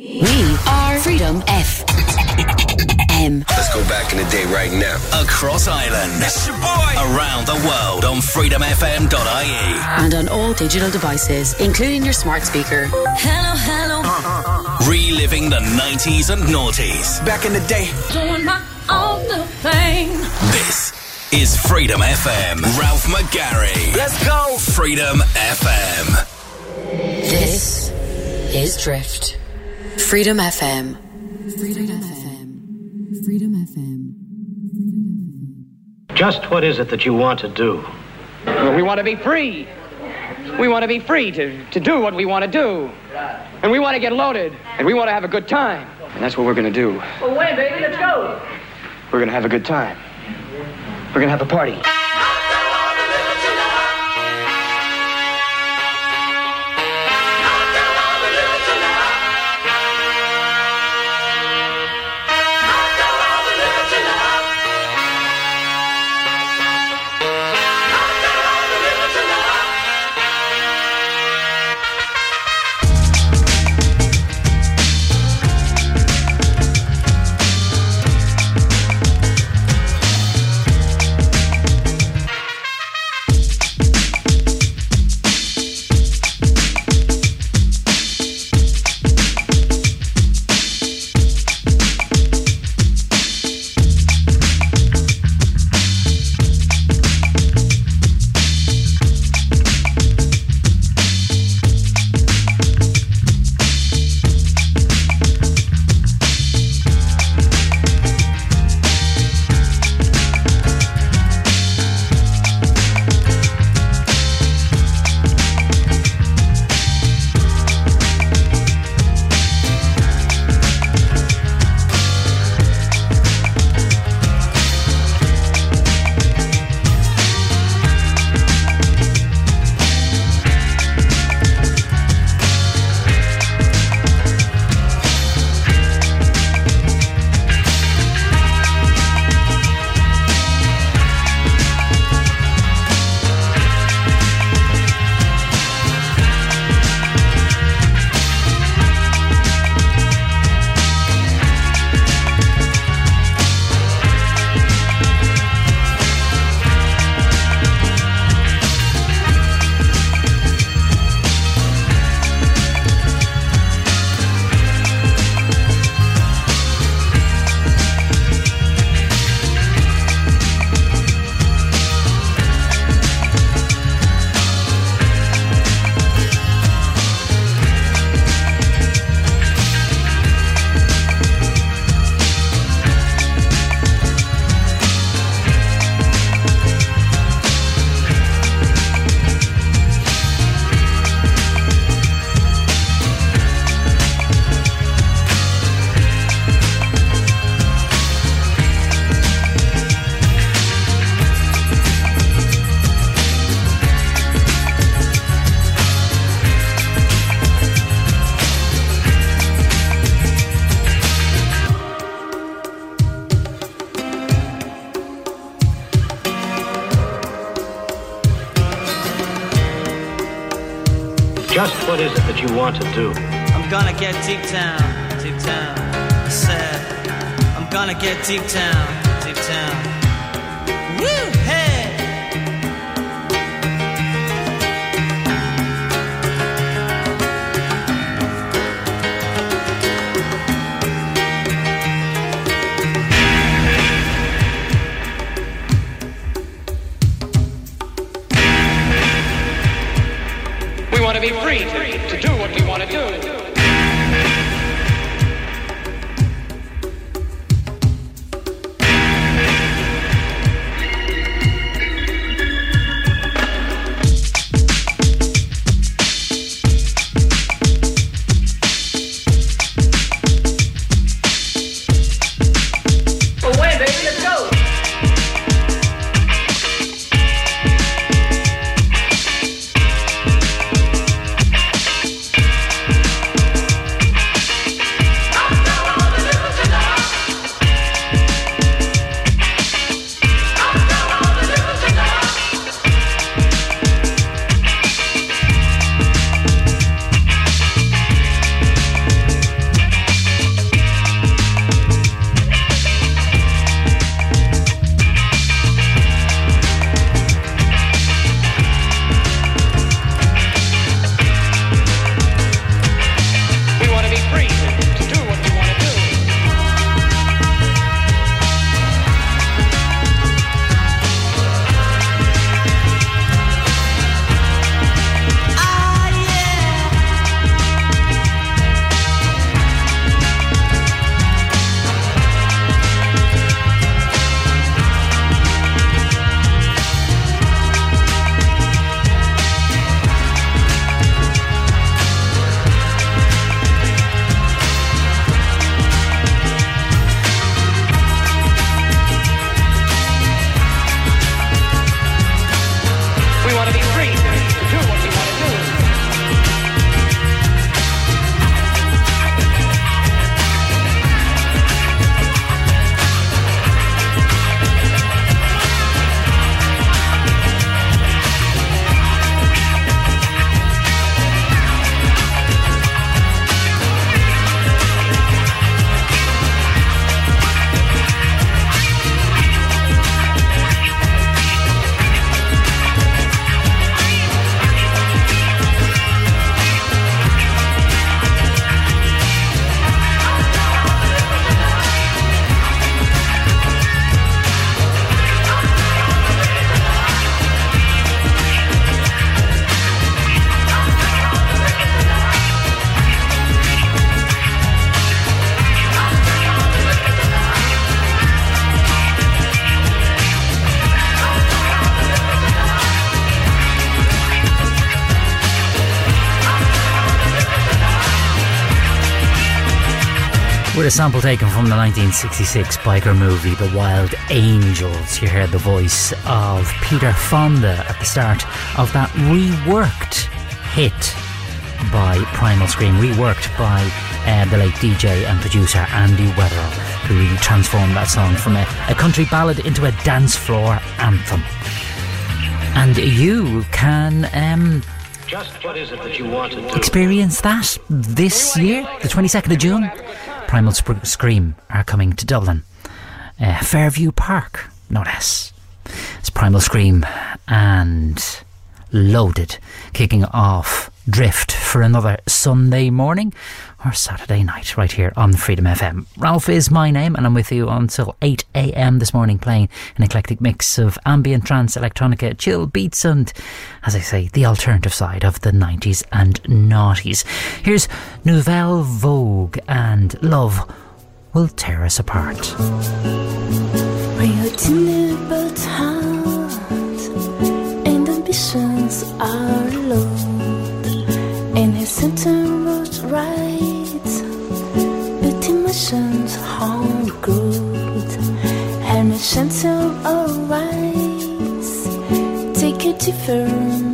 We are Freedom FM. Let's go back in the day right now. Across Ireland. It's your boy. Around the world on freedomfm.ie. And on all digital devices, including your smart speaker. Hello, hello. Reliving the 90s and noughties. Back in the day. Doing my own little thing. This is Freedom FM. Ralph McGarry. Let's go. Freedom FM. This is Drift. Freedom FM. Freedom FM. Freedom FM. Just what is it that you want to do? Well, we want to be free. We want to be free to, to do what we want to do. And we want to get loaded. And we want to have a good time. And that's what we're going to do. Well, wait, baby, let's go. We're going to have a good time. We're going to have a party. Want to do? I'm gonna get deep down, deep down. I said, I'm gonna get deep down, deep down. Woo, hey! We want to be free a sample taken from the 1966 biker movie The Wild Angels. You heard the voice of Peter Fonda at the start of that reworked hit by Primal Scream, reworked by uh, the late DJ and producer Andy Weatherall, who really transformed that song from a, a country ballad into a dance floor anthem. And you can um, Just what is it that you want to do? experience that this year, the 22nd of June. Primal Sp- Scream are coming to Dublin. Uh, Fairview Park, no less. It's Primal Scream and Loaded kicking off Drift for another Sunday morning or Saturday night right here on Freedom FM. Ralph is my name and I'm with you until 8 a.m. this morning playing an eclectic mix of ambient trance, electronica, chill beats and, as I say, the alternative side of the 90s and noughties. Here's Nouvelle Vague and Love Will Tear Us Apart. Ambitions are low, his center right, but emotions harm growth, and the center arise, take a different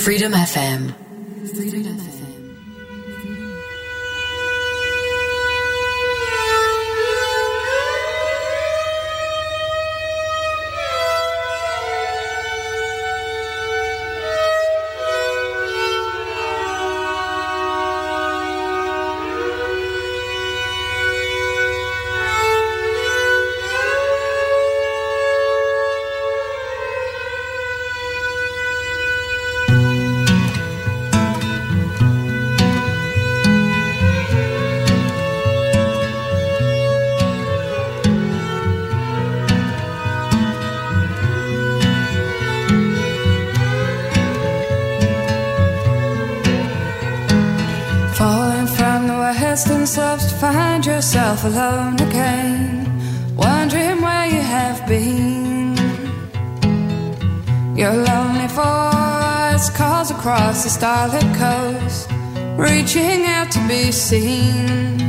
Freedom FM. down again, wondering where you have been. Your lonely voice calls across the starlit coast, reaching out to be seen.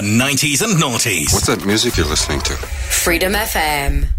the 90s and noughties. What's that music you're listening to? Freedom FM.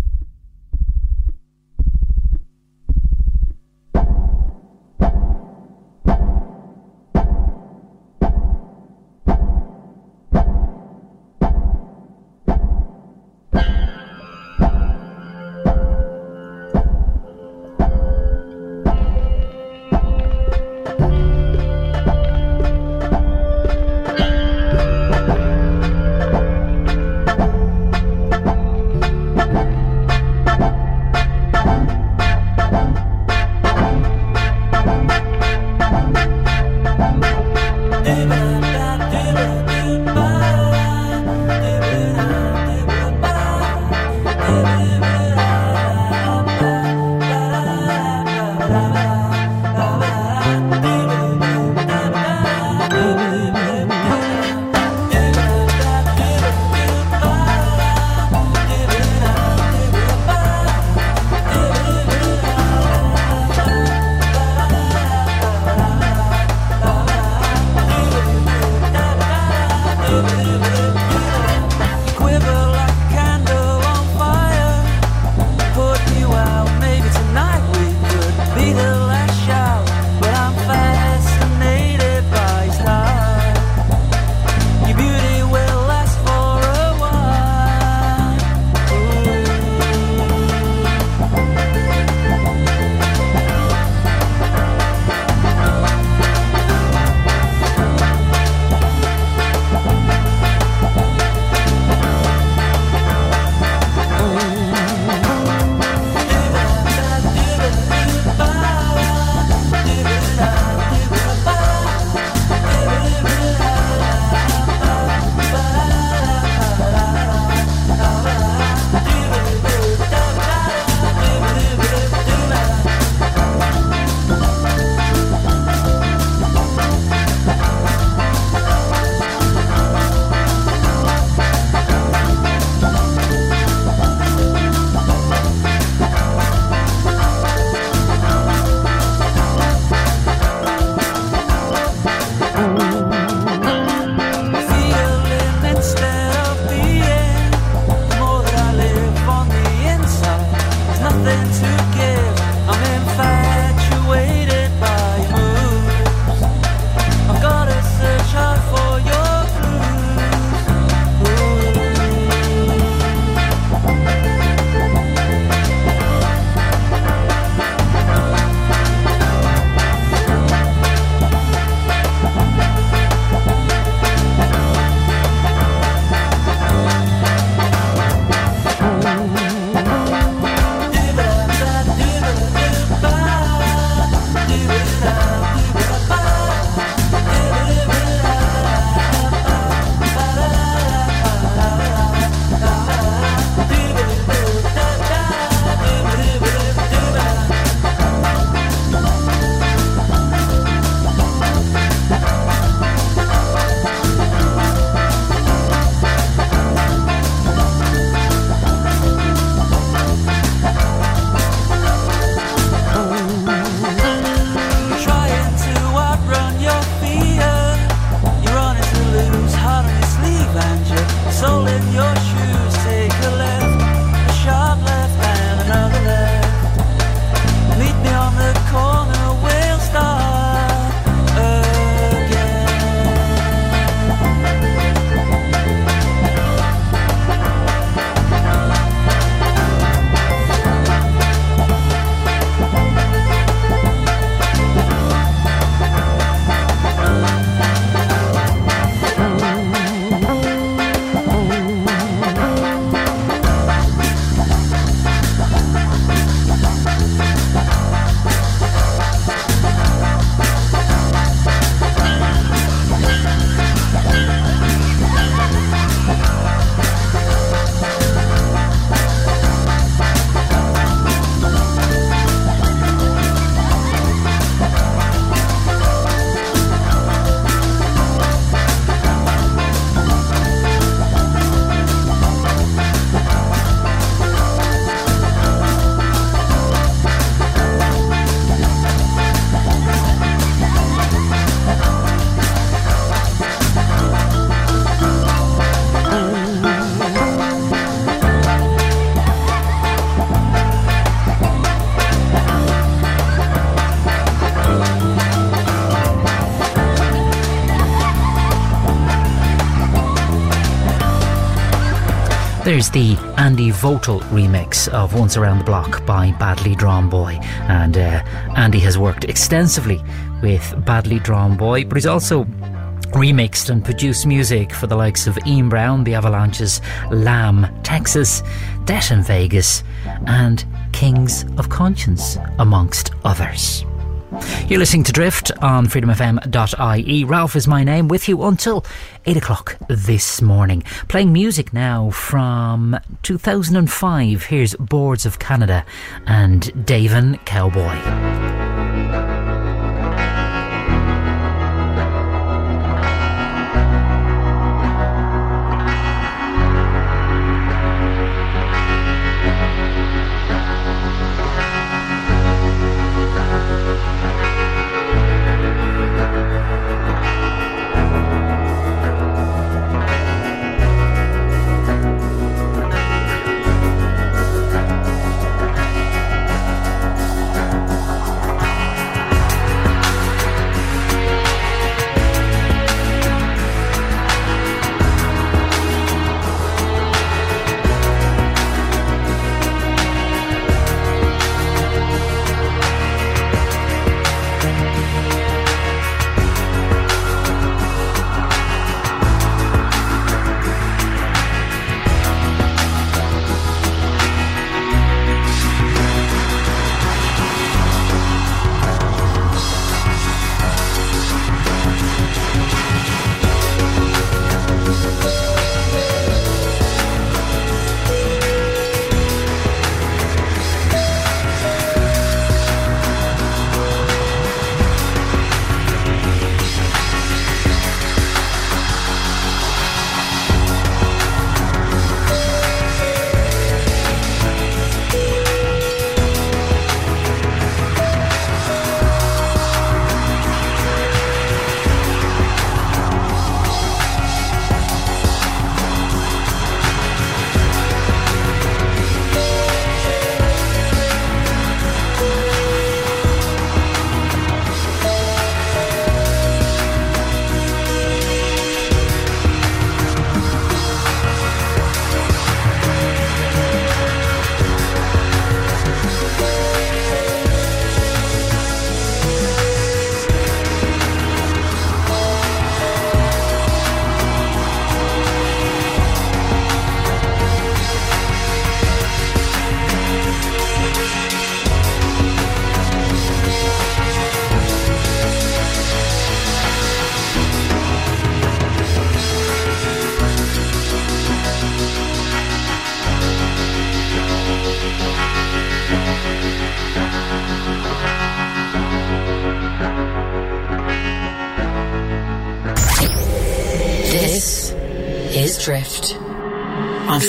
There's the Andy Votel remix of Once Around the Block by Badly Drawn Boy. And uh, Andy has worked extensively with Badly Drawn Boy, but he's also remixed and produced music for the likes of Ian Brown, The Avalanches, Lamb, Texas, Death in Vegas, and Kings of Convenience, amongst others. You're listening to Drift on freedomfm.ie. Ralph is my name, with you until 8 o'clock this morning. Playing music now from 2005. Here's Boards of Canada and Dayvan Cowboy.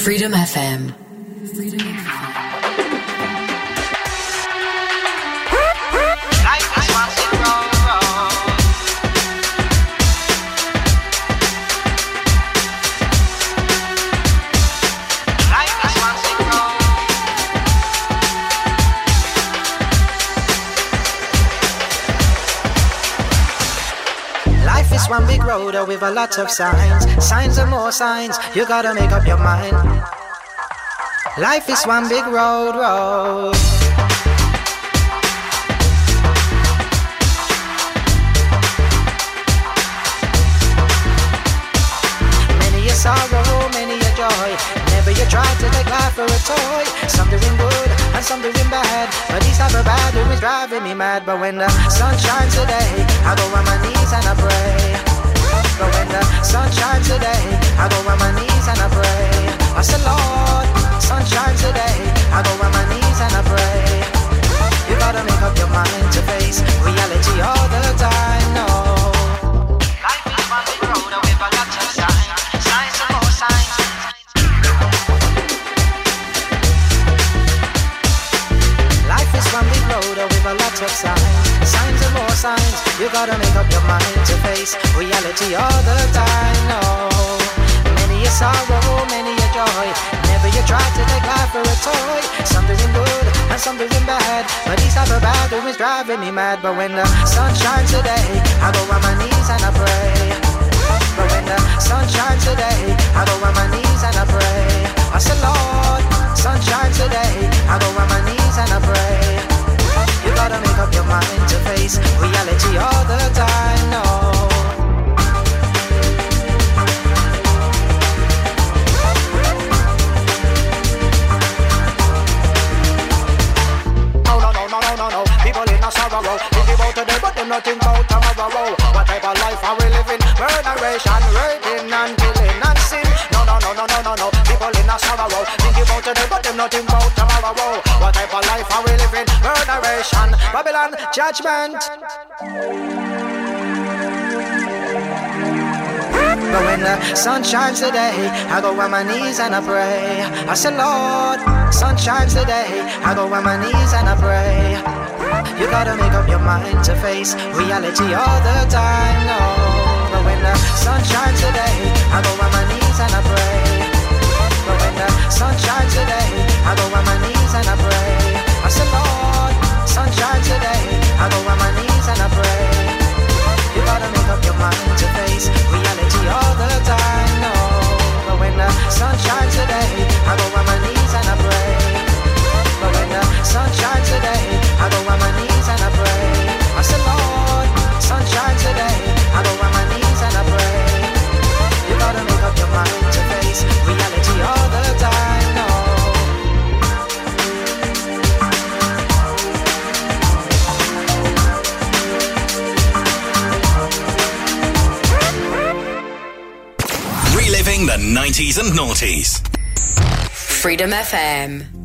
Freedom FM. Of signs. Signs and more signs, you gotta make up your mind. Life is one big road, road. Many a sorrow, many a joy. Never you try to take life for a toy. Some doing good and some doing bad. But these type of bad doing driving me mad. But when the sun shines today, I go on my knees and I pray. But when the sun today, I go on my knees and I pray. I say, Lord, sun shines today, I go on my knees and I pray. You gotta make up your mind to face reality all the time, no. Gotta make up your mind to face reality all the time. No, many a sorrow, many a joy. Never you try to take life for a toy. Some doing good and some doing bad, but these type of bad doings driving me mad. But when the sun shines today, I go on my knees and I pray. But when the sun shines today, I go on my knees and I pray. I say, Lord, sun shines today, I go on my knees and I pray. You gotta make up your mind reality all the time, no. No, no, no, no, no, no. People in a sorrow. Think about today, but them not think about tomorrow. What type of life are we living? Murderation, raping and killing and sin. No, no, no, no, no, no, no. People in a sorrow. Think about today, but them not think about tomorrow. What type of life are we Babylon, judgment. But when the sun shines today, I go on my knees and I pray. I say, Lord, sun shines today, I go on my knees and I pray. You gotta make up your mind to face reality all the time, no. But when the sun shines today, I go on my knees and I pray. But when the sun shines today, I go on my knees and I pray. I say, Lord, sun shines today, I go on my knees and I pray. You gotta make up your mind to face reality all the time, no. But when the sun shines today, I go on my knees and I pray. But when the sun shines today, I go on my knees and I pray. I say, 90s and noughties. Freedom FM.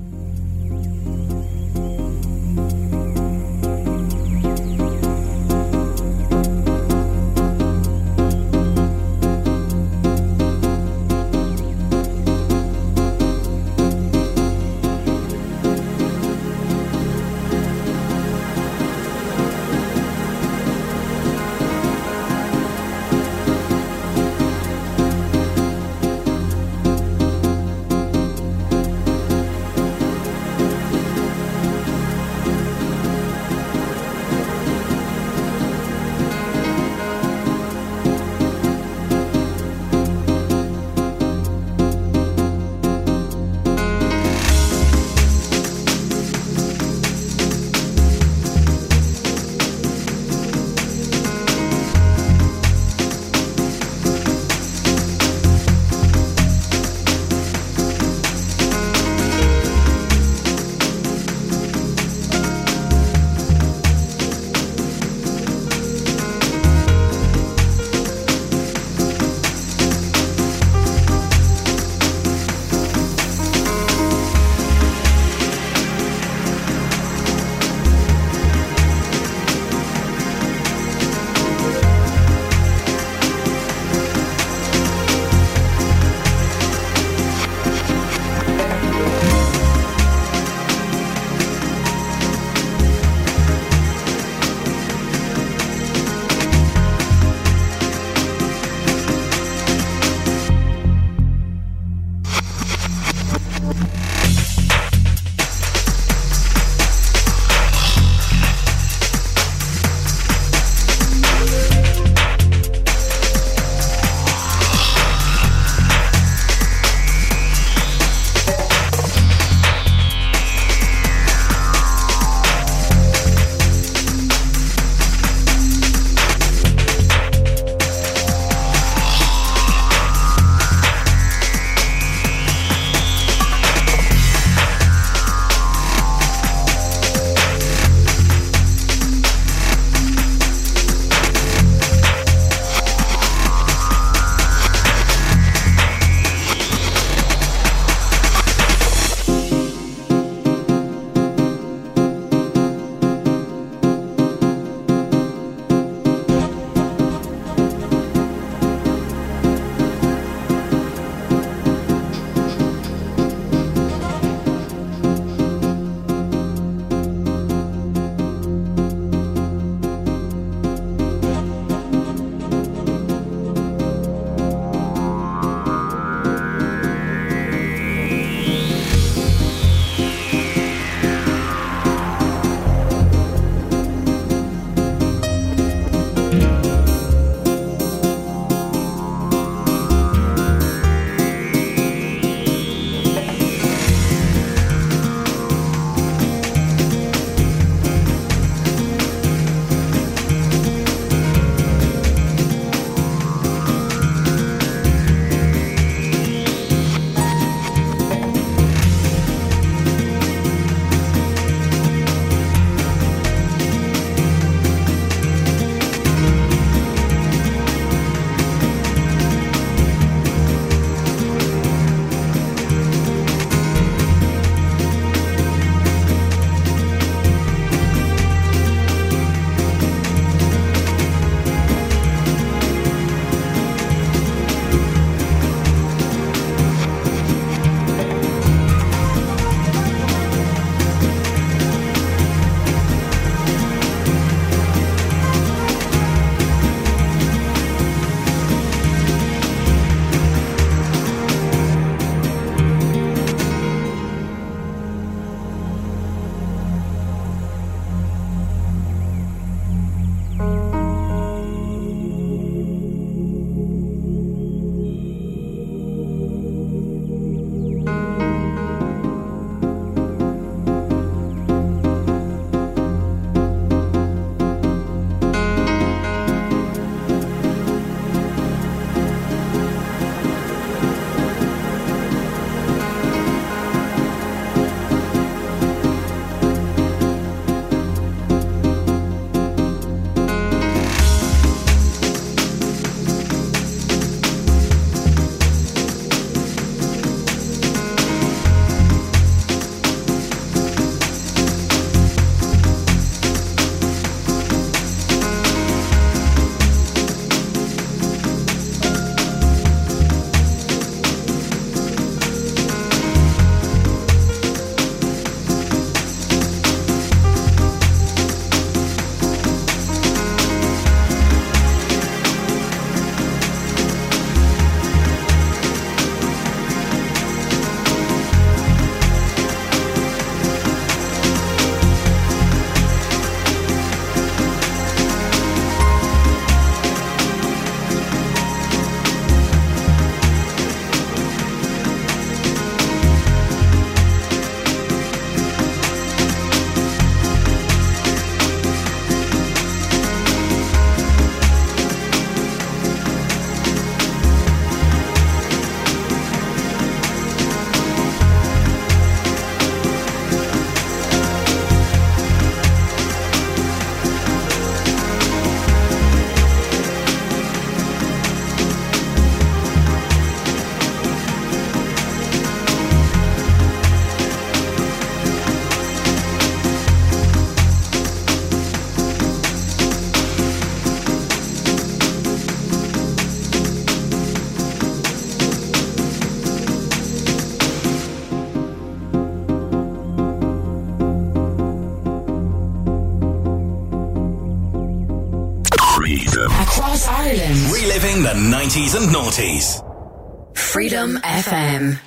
90s and noughties. Freedom FM.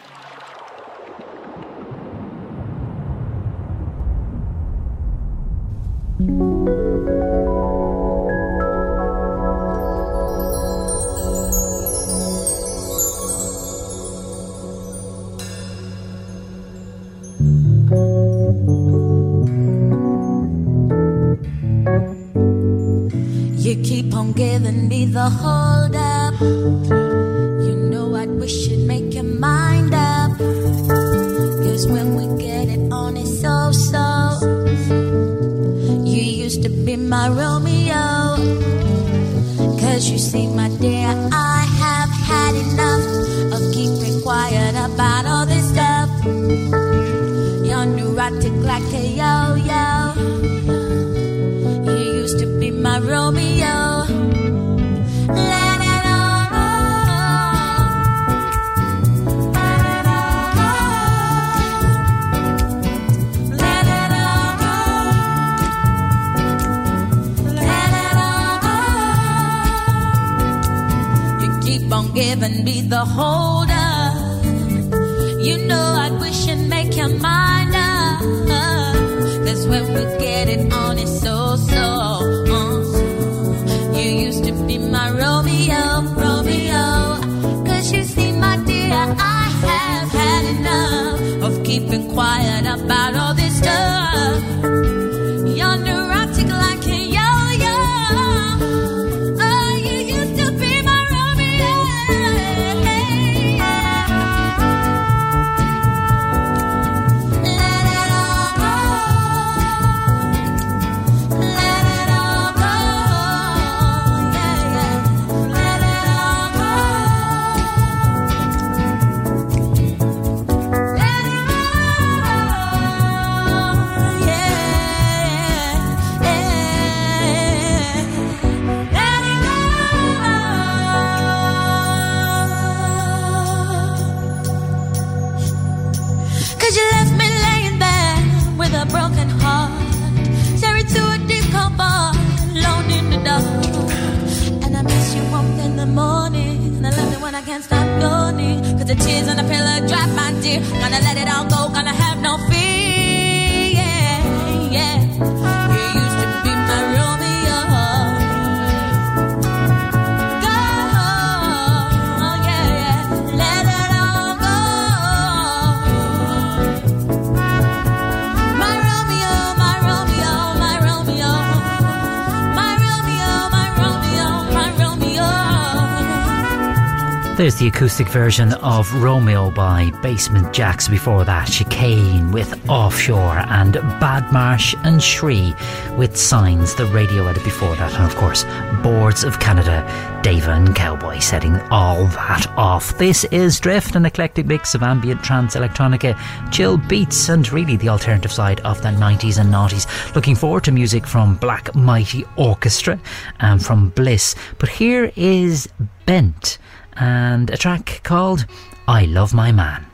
acoustic version of Romeo by Basement Jaxx. Before that, Chicane with Offshore and Badmarsh and Shri with Signs, the radio edit before that. And of course, Boards of Canada, Dayvan Cowboy setting all that off. This is Drift, an eclectic mix of ambient trance, electronica, chill beats, and really the alternative side of the 90s and noughties. Looking forward to music from Black Mighty Orchestra and from Bliss. But here is Bent and a track called I Love My Man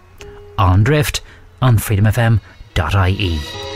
on Drift on freedomfm.ie.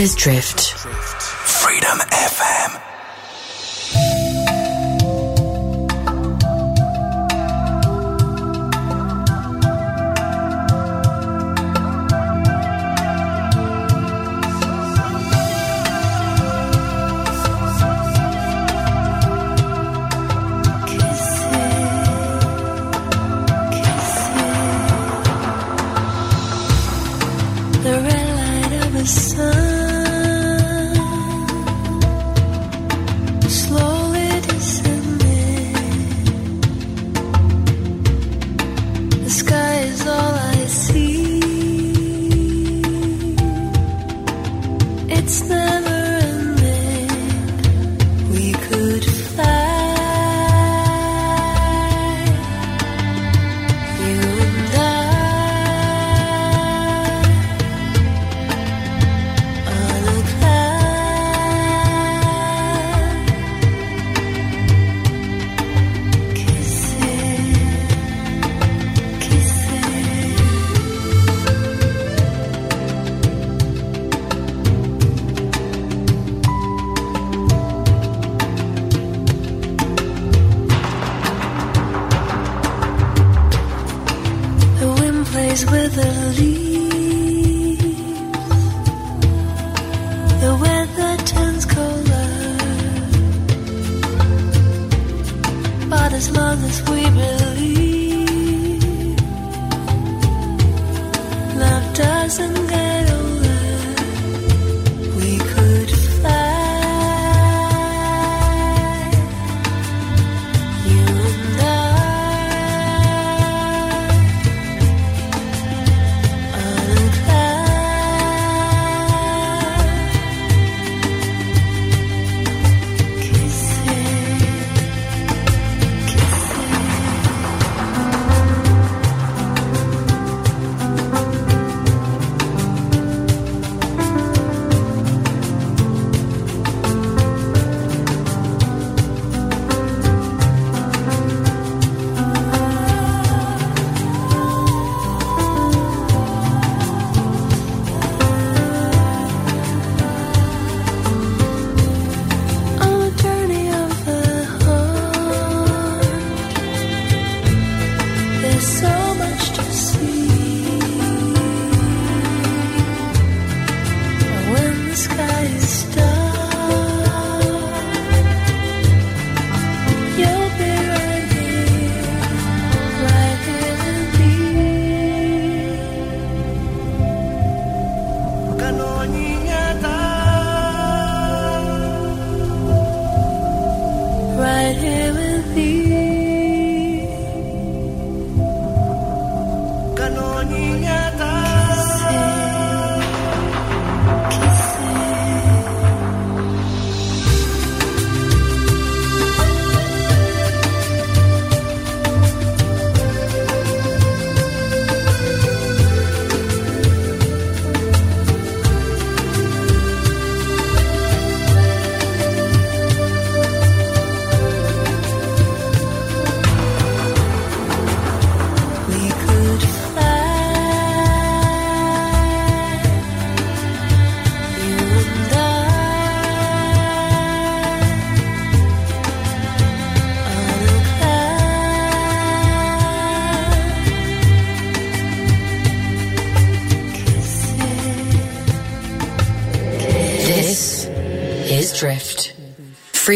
Is Drift.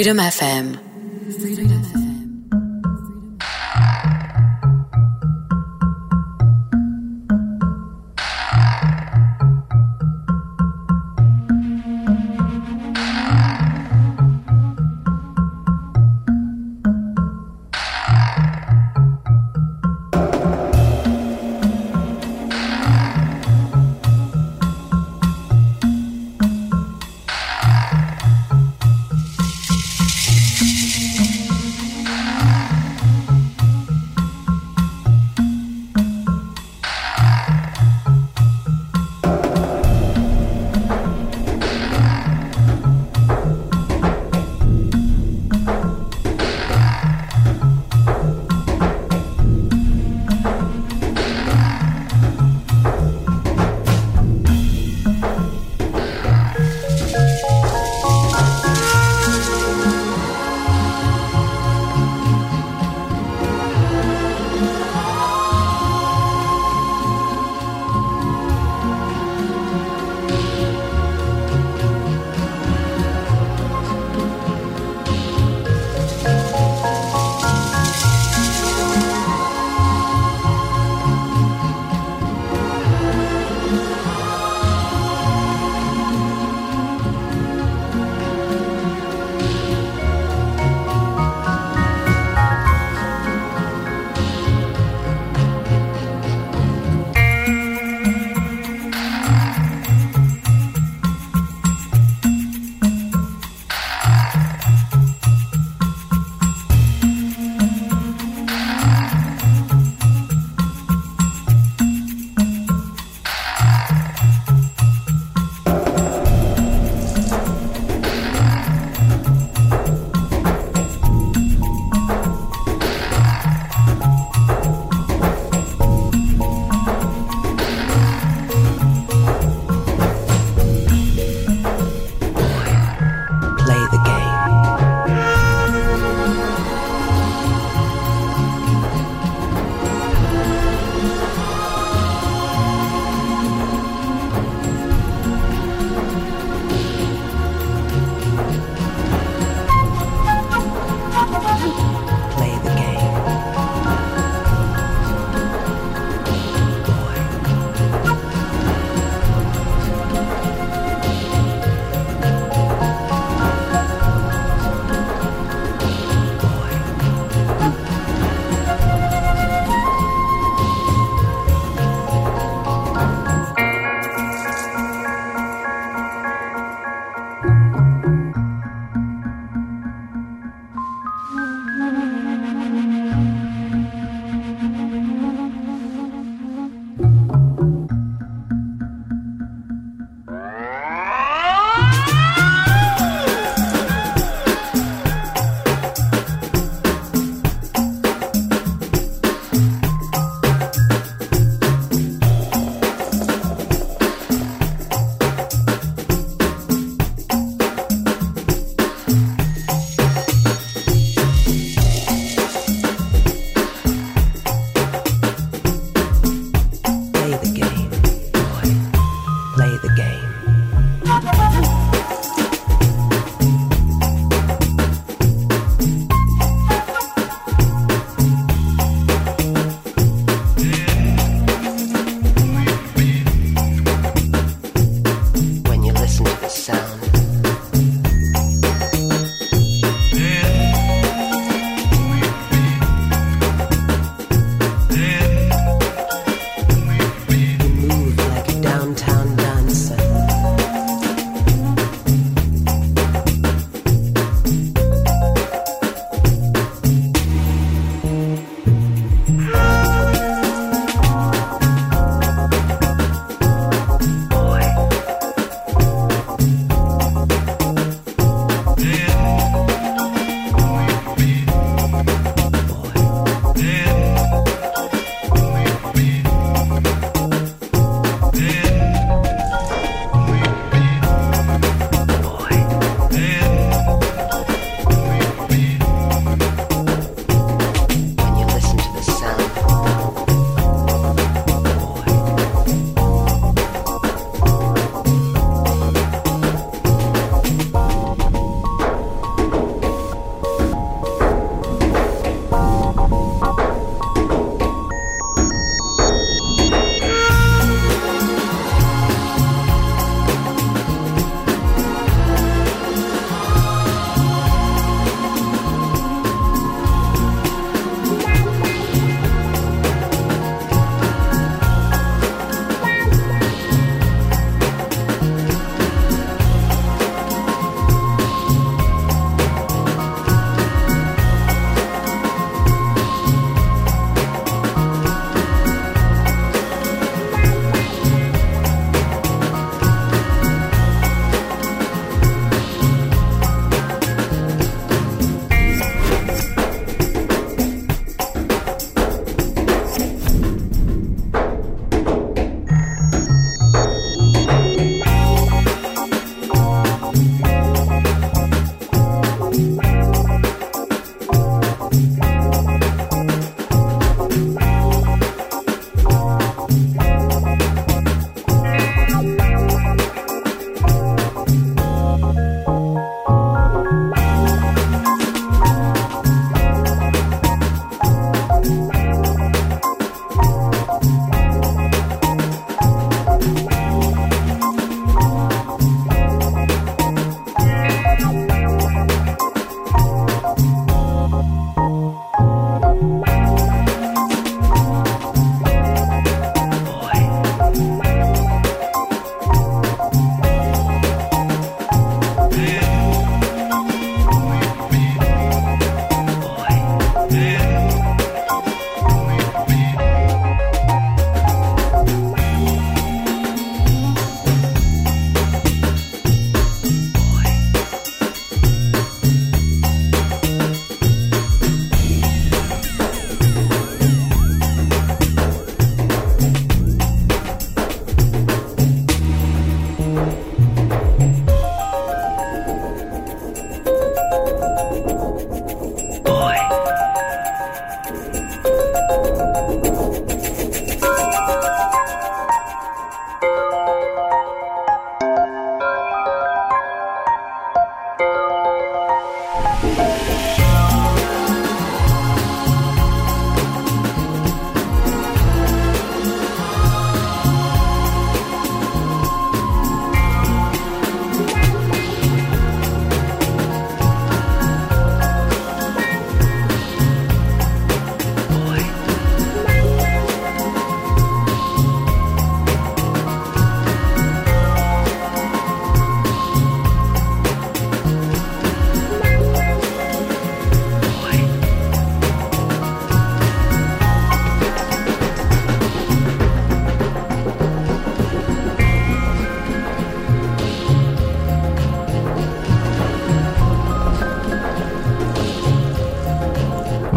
Freedom FM.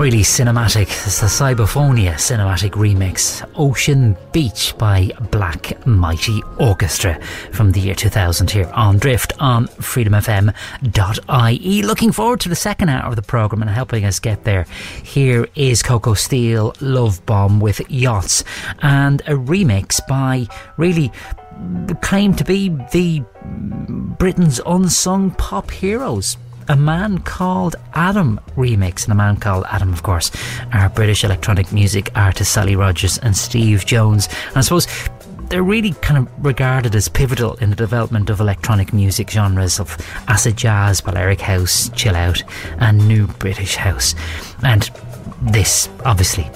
Really cinematic. It's the Cybophonia cinematic remix, Ocean Beach by Black Mighty Orchestra from the year 2000 here on Drift on freedomfm.ie. Looking forward to the second hour of the programme and helping us get there. Here is Coco Steel Love Bomb with Yachts, and a remix by really claimed to be the Britain's unsung pop heroes a man called Adam remix, and a man called Adam, of course, are British electronic music artists Sally Rodgers and Steve Jones. And I suppose they're really kind of regarded as pivotal in the development of electronic music genres of acid jazz, Balearic house, chill out, and new British house. And this obviously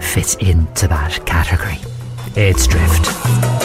fits into that category. It's Drift.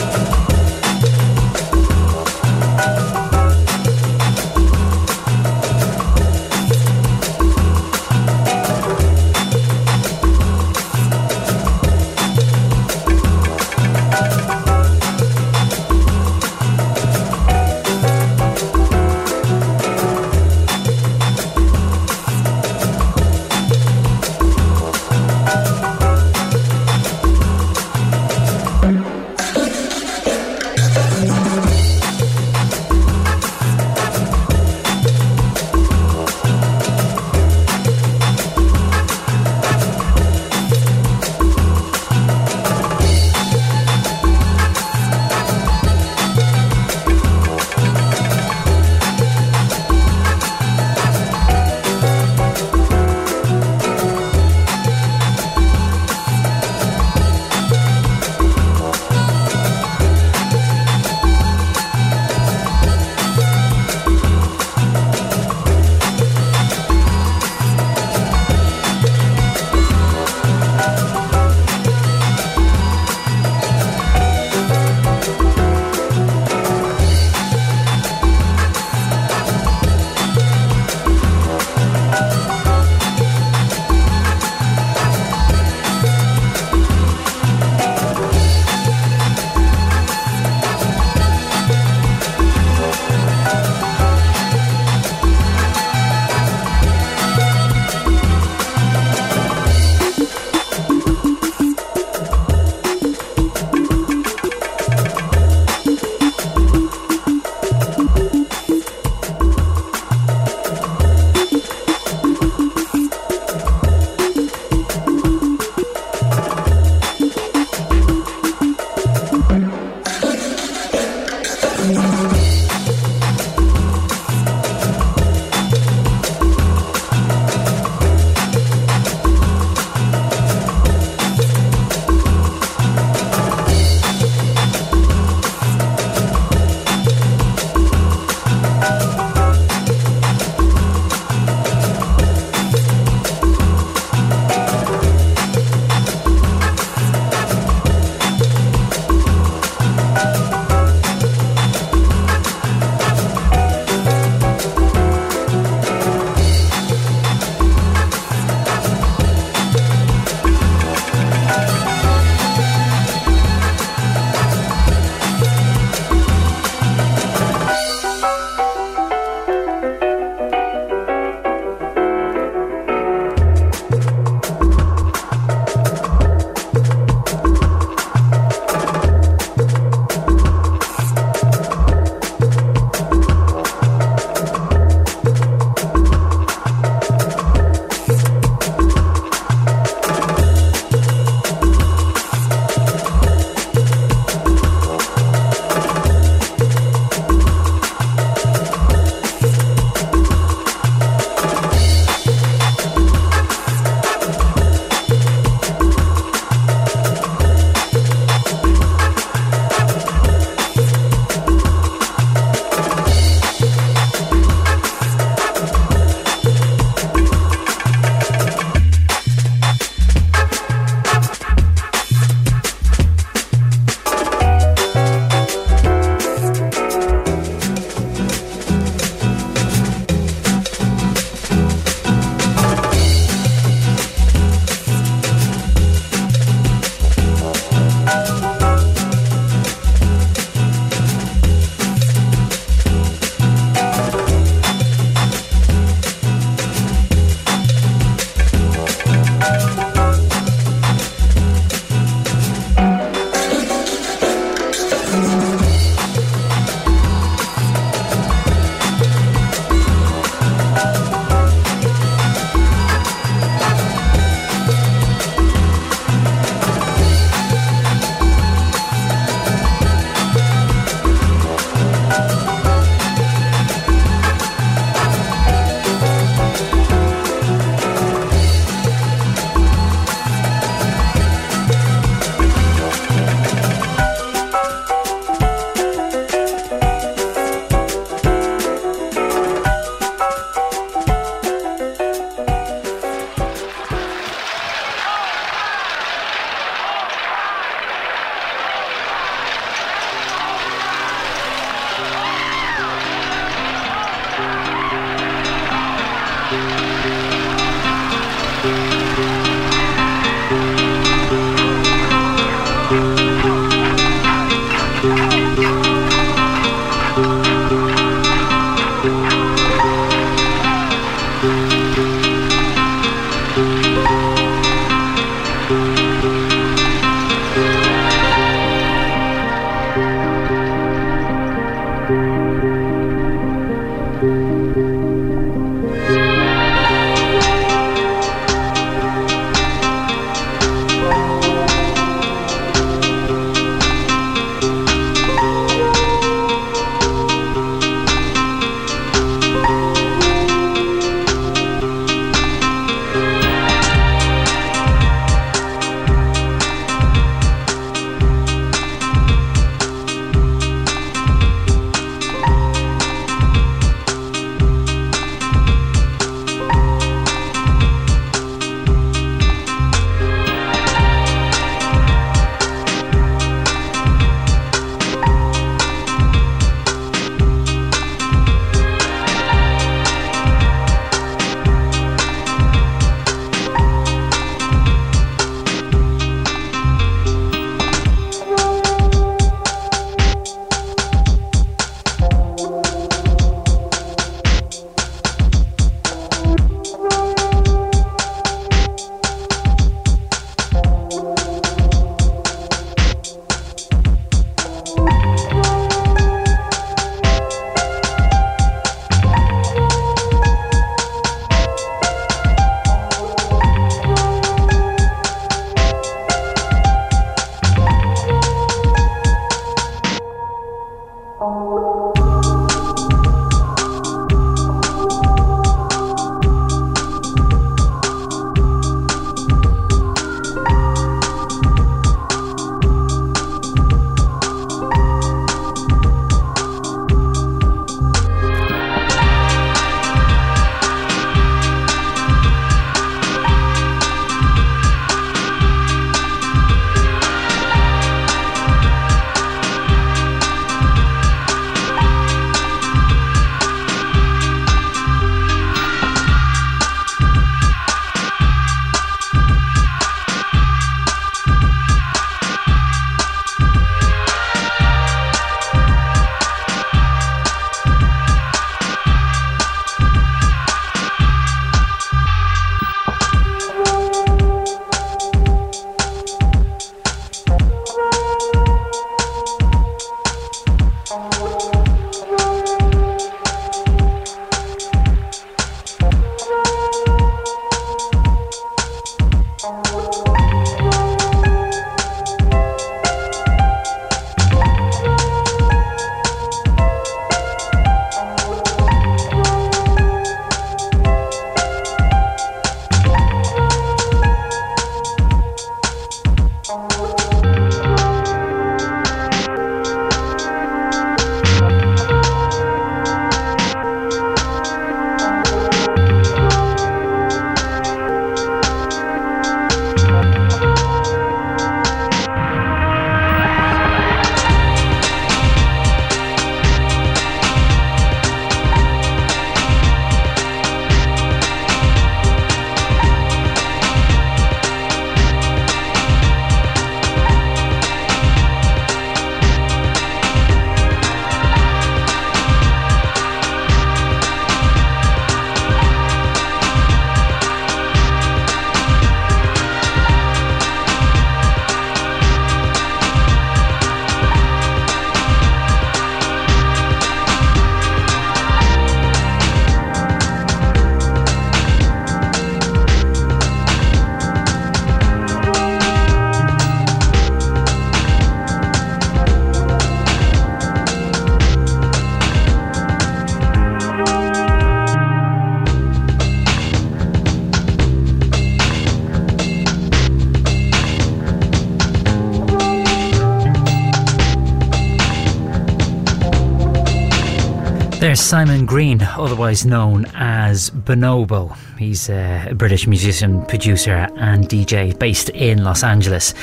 Simon Green, otherwise known as Bonobo. He's a British musician, producer, and DJ based in Los Angeles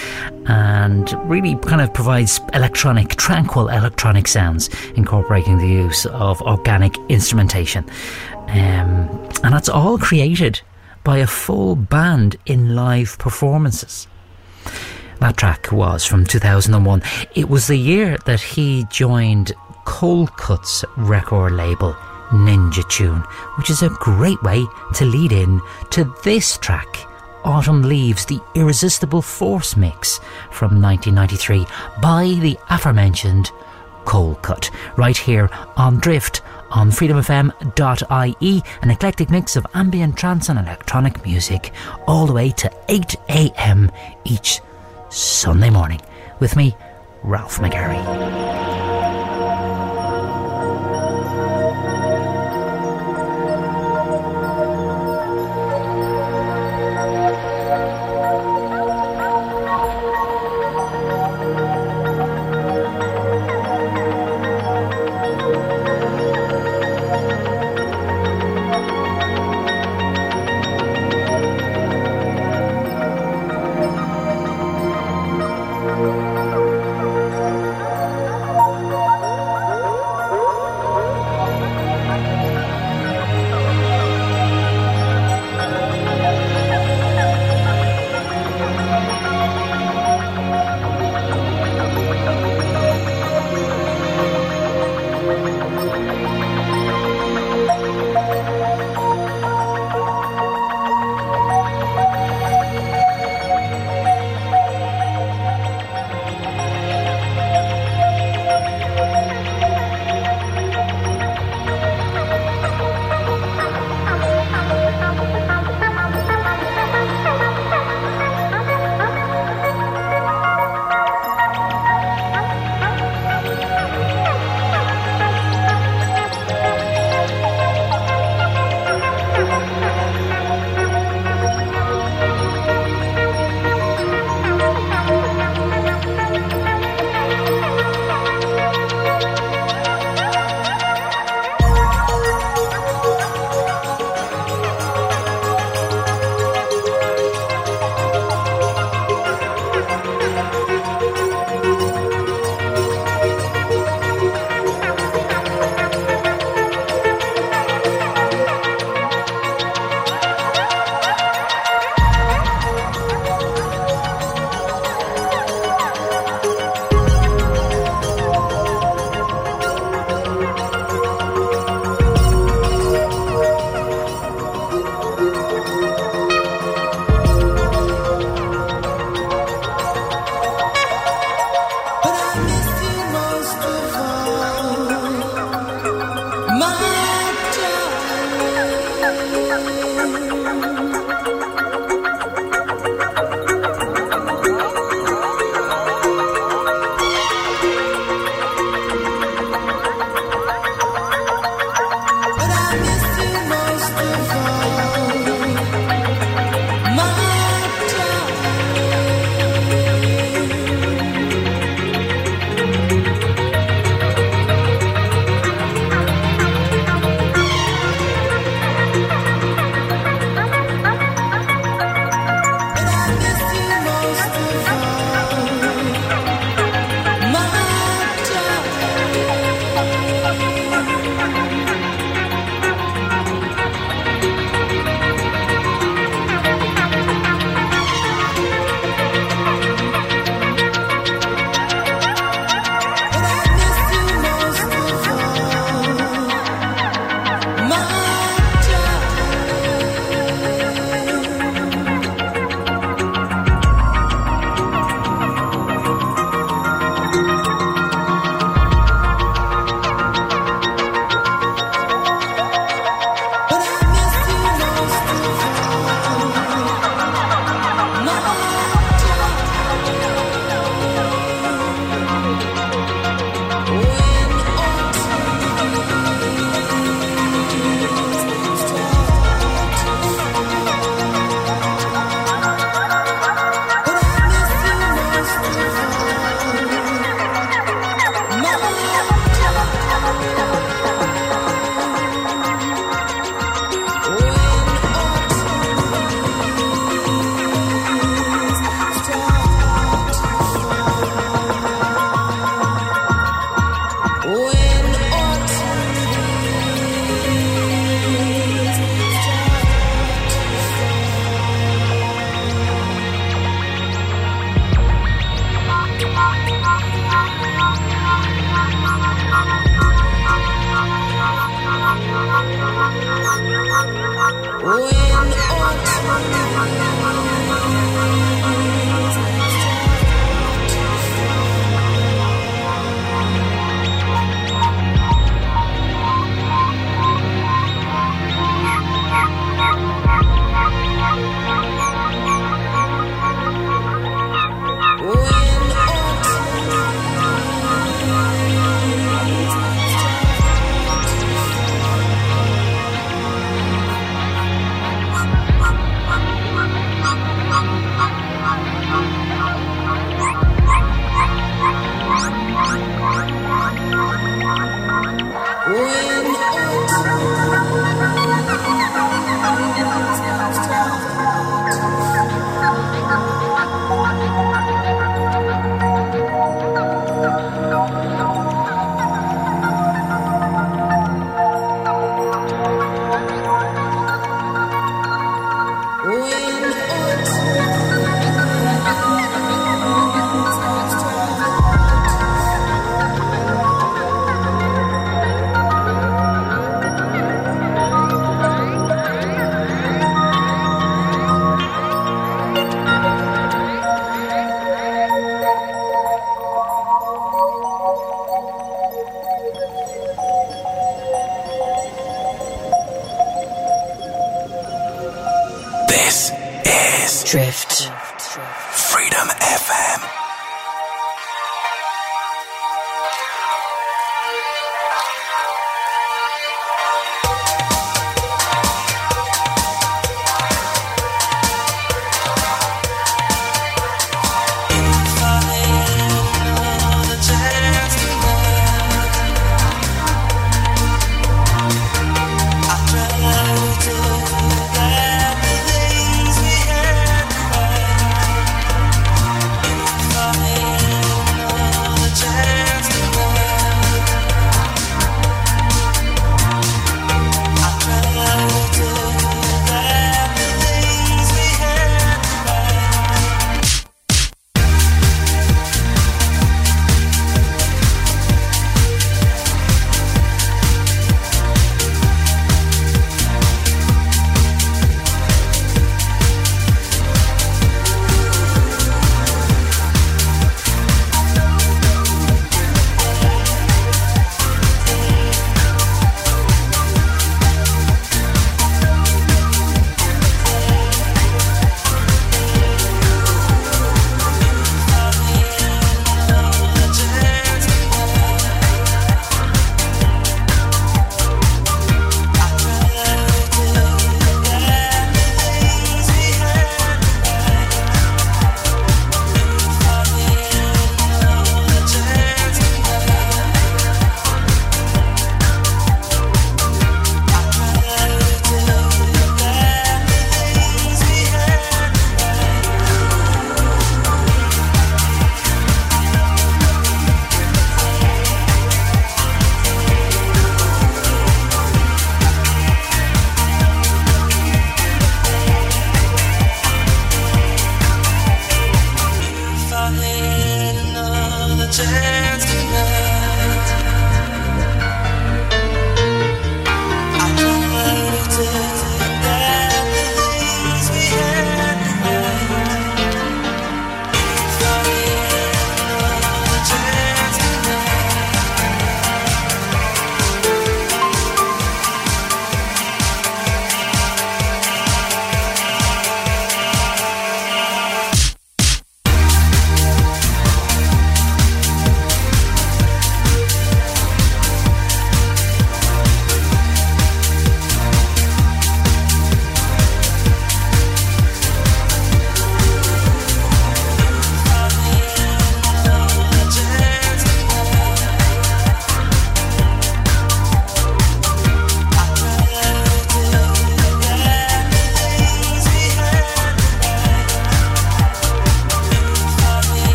and really kind of provides electronic, tranquil electronic sounds, incorporating the use of organic instrumentation. Um, and that's all created by a full band in live performances. That track was from 2001. It was the year that he joined Coldcut's record label, Ninja Tune, which is a great way to lead in to this track. Autumn Leaves, the Irresistible Force mix from 1993 by the aforementioned Coldcut, right here on Drift on freedomfm.ie, an eclectic mix of ambient trance and electronic music, all the way to 8 am each Sunday morning. With me, Ralph McGarry.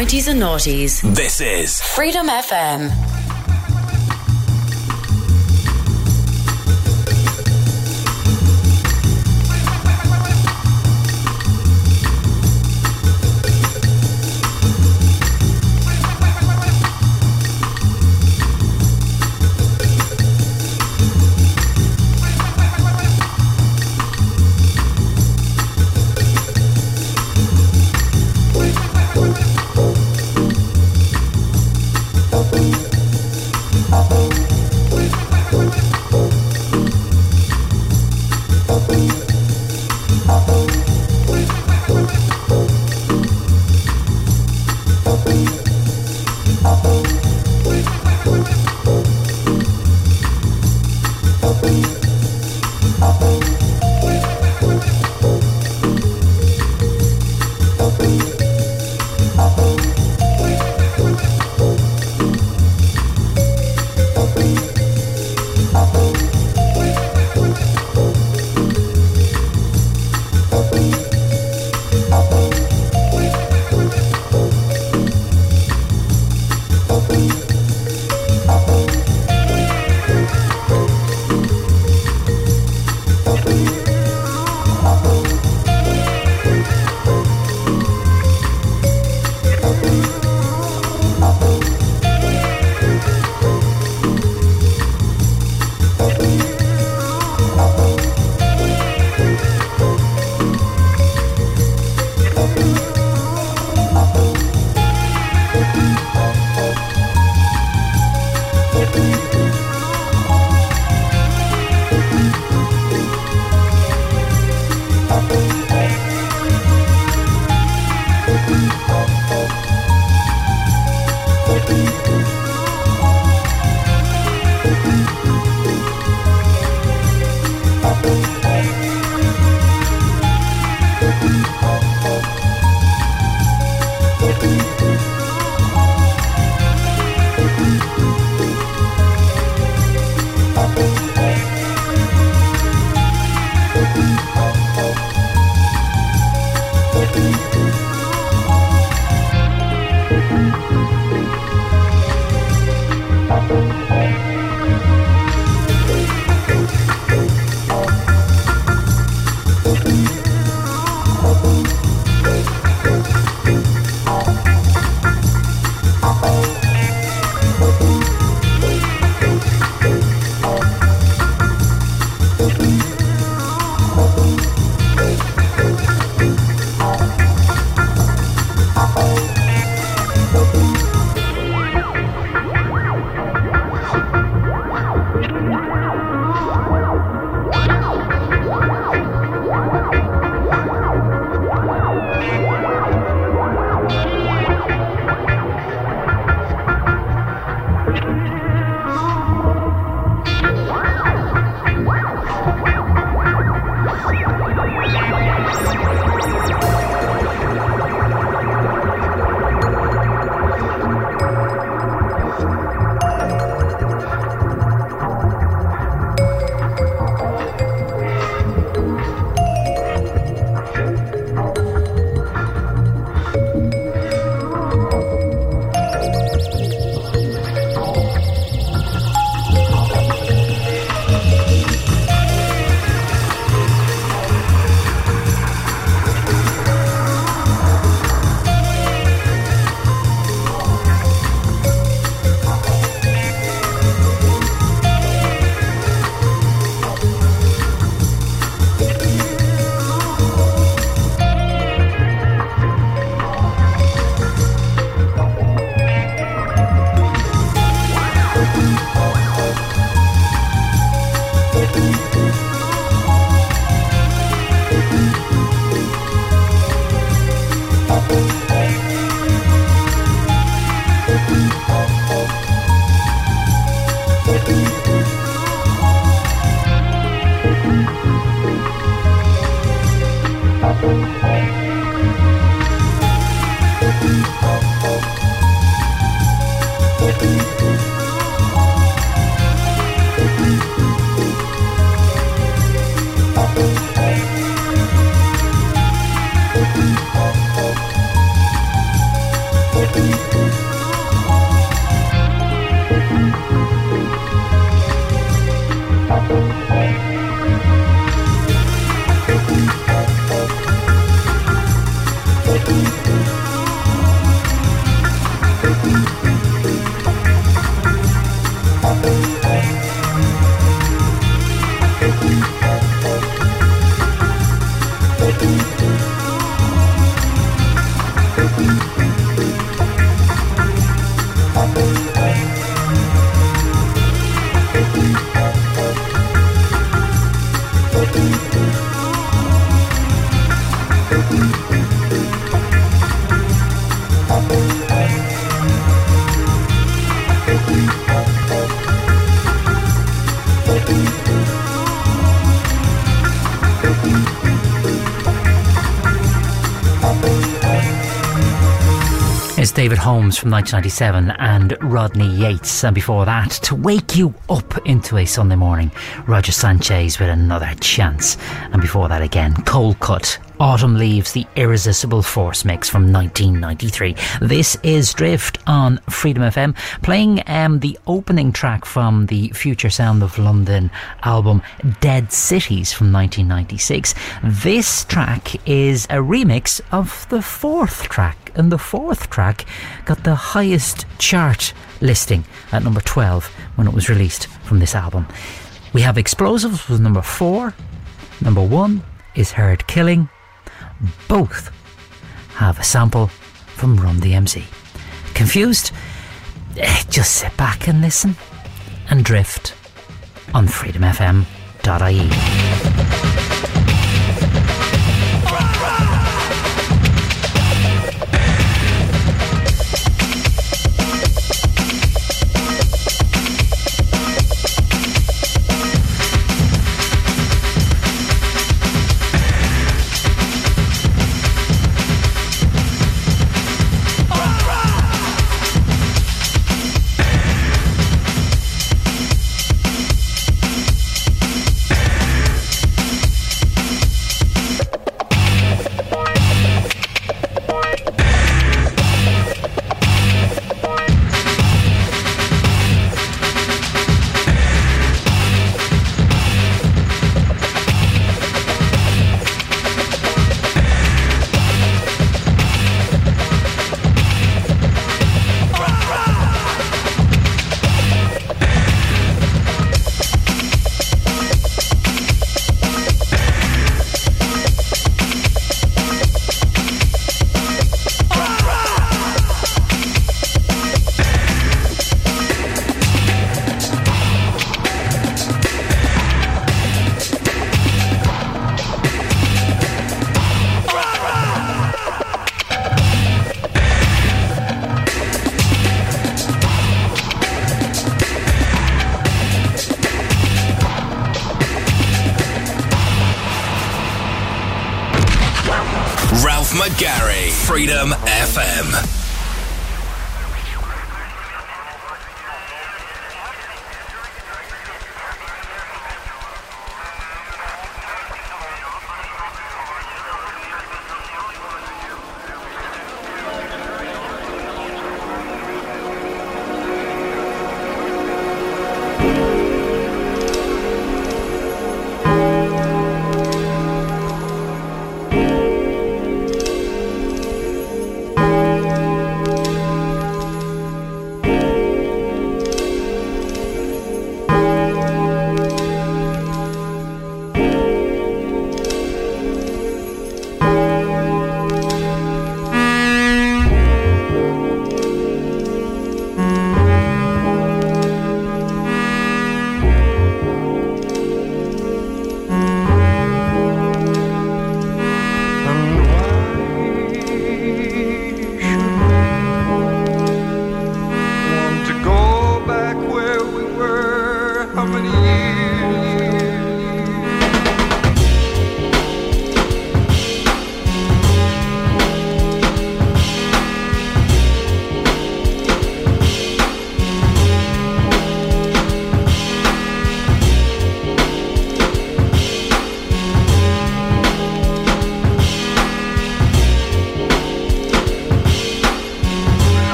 90s and noughties. This is Freedom FM. David Holmes from 1997 and Rodney Yates. And before that, to wake you up into a Sunday morning, Roger Sanchez with another chance. And before that again, Coldcut. Autumn Leaves, the Irresistible Force mix from 1993. This is Drift on Freedom FM, playing um, the opening track from the Future Sound of London album Dead Cities from 1996. This track is a remix of the fourth track, and the fourth track got the highest chart listing at number 12 when it was released from this album. We have Explosives with number 4, number 1 is Herd Killing, both have a sample from Run DMC. Confused? Just sit back and listen and drift on freedomfm.ie.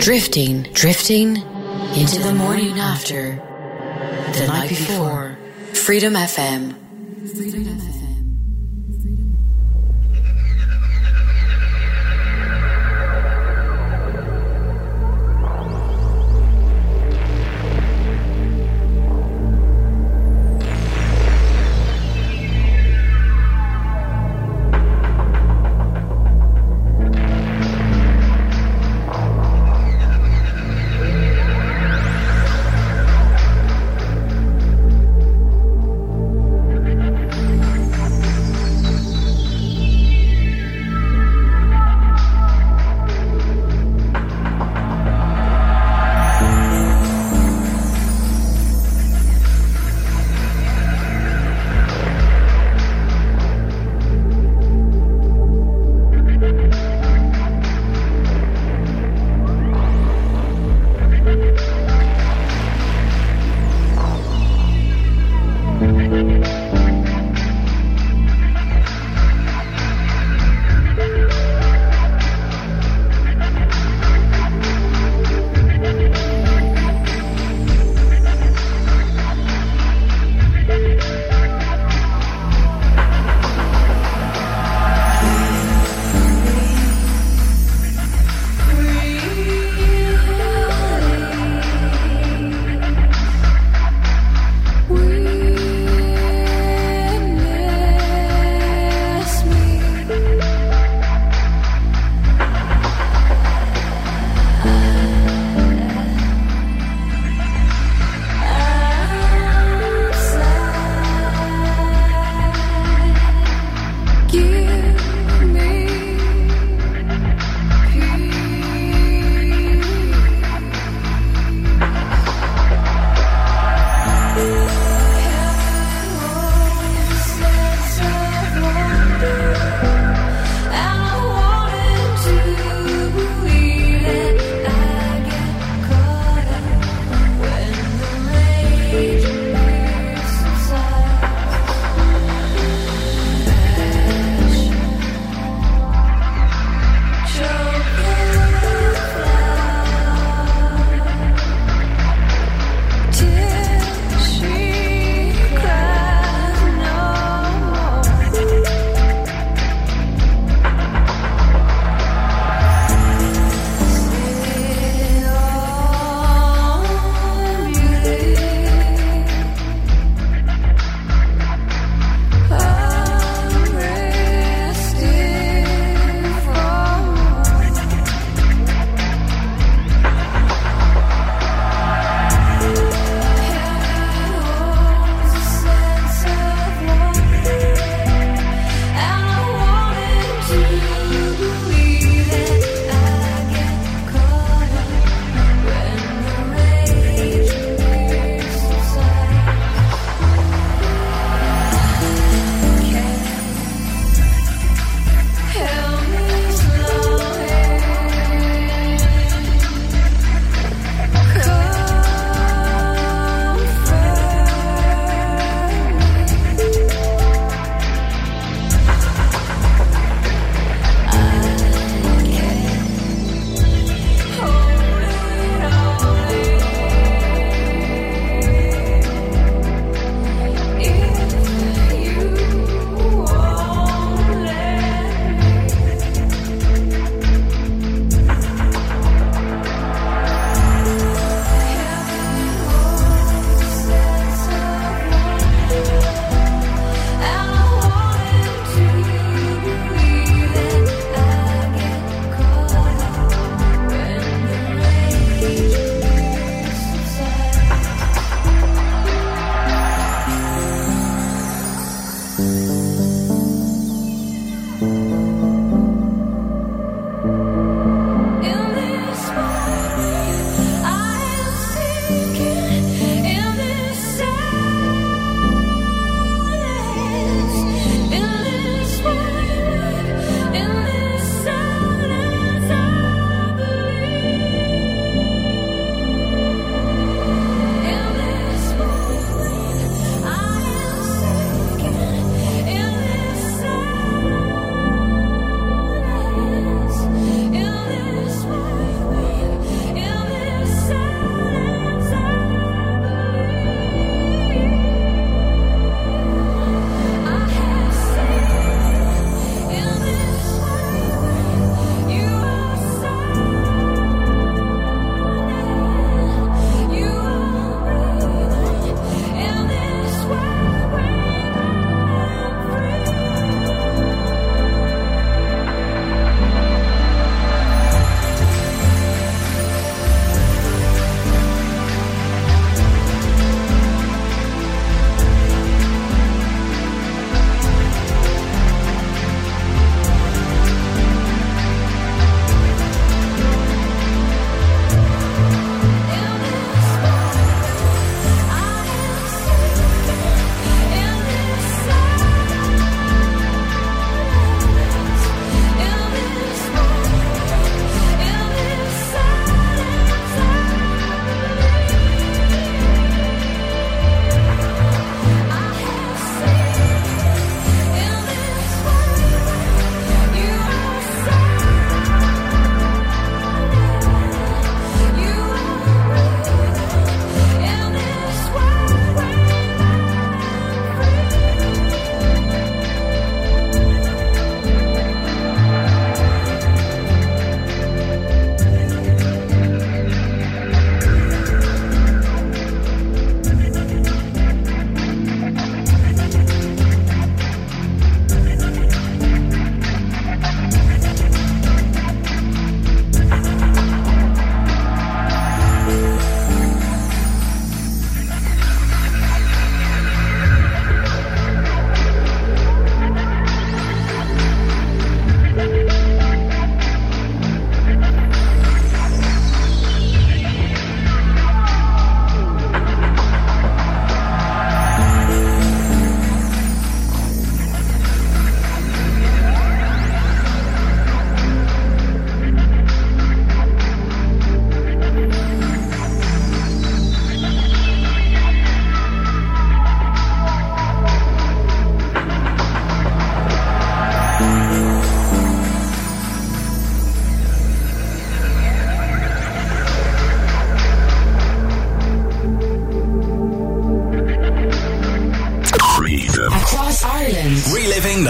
Drifting, drifting into the morning after, the night before. Freedom FM.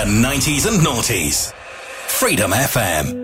90s and noughties. Freedom FM.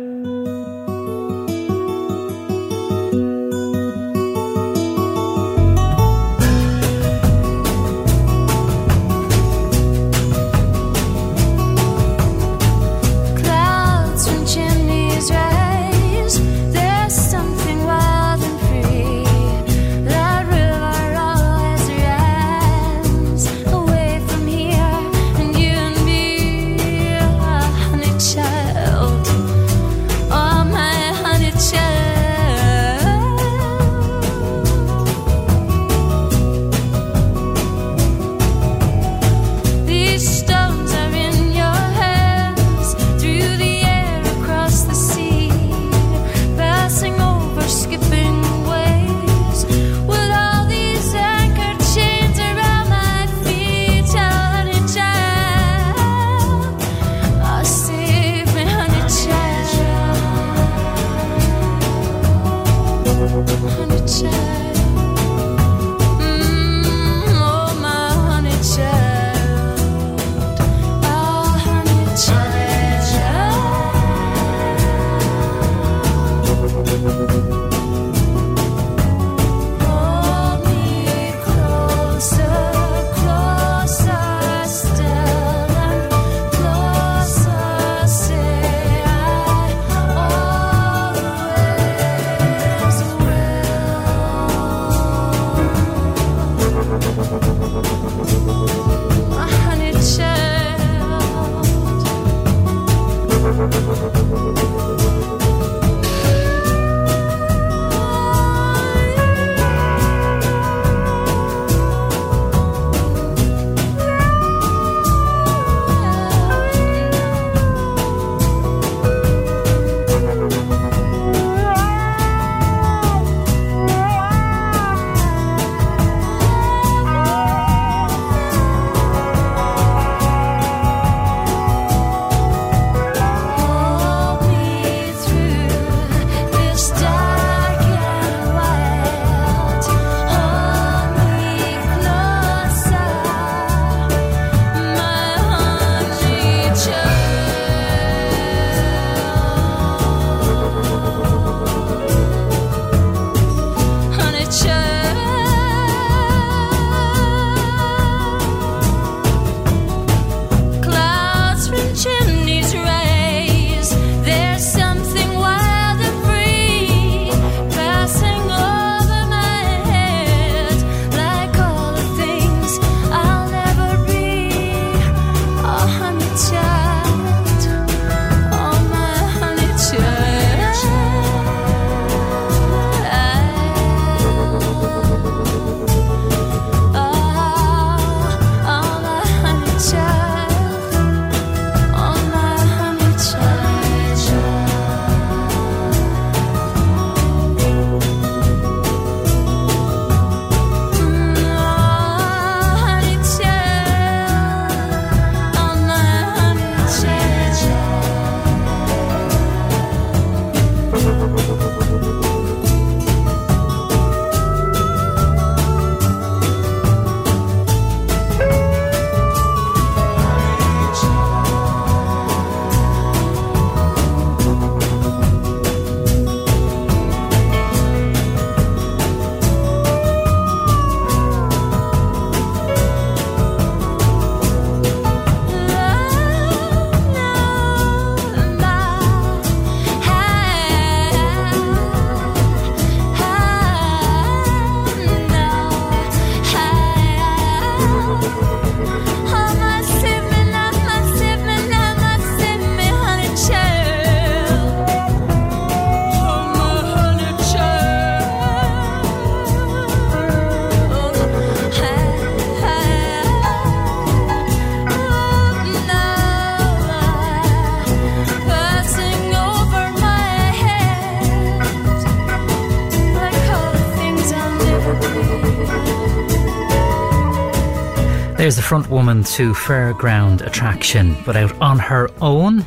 Front woman to Fairground Attraction, but out on her own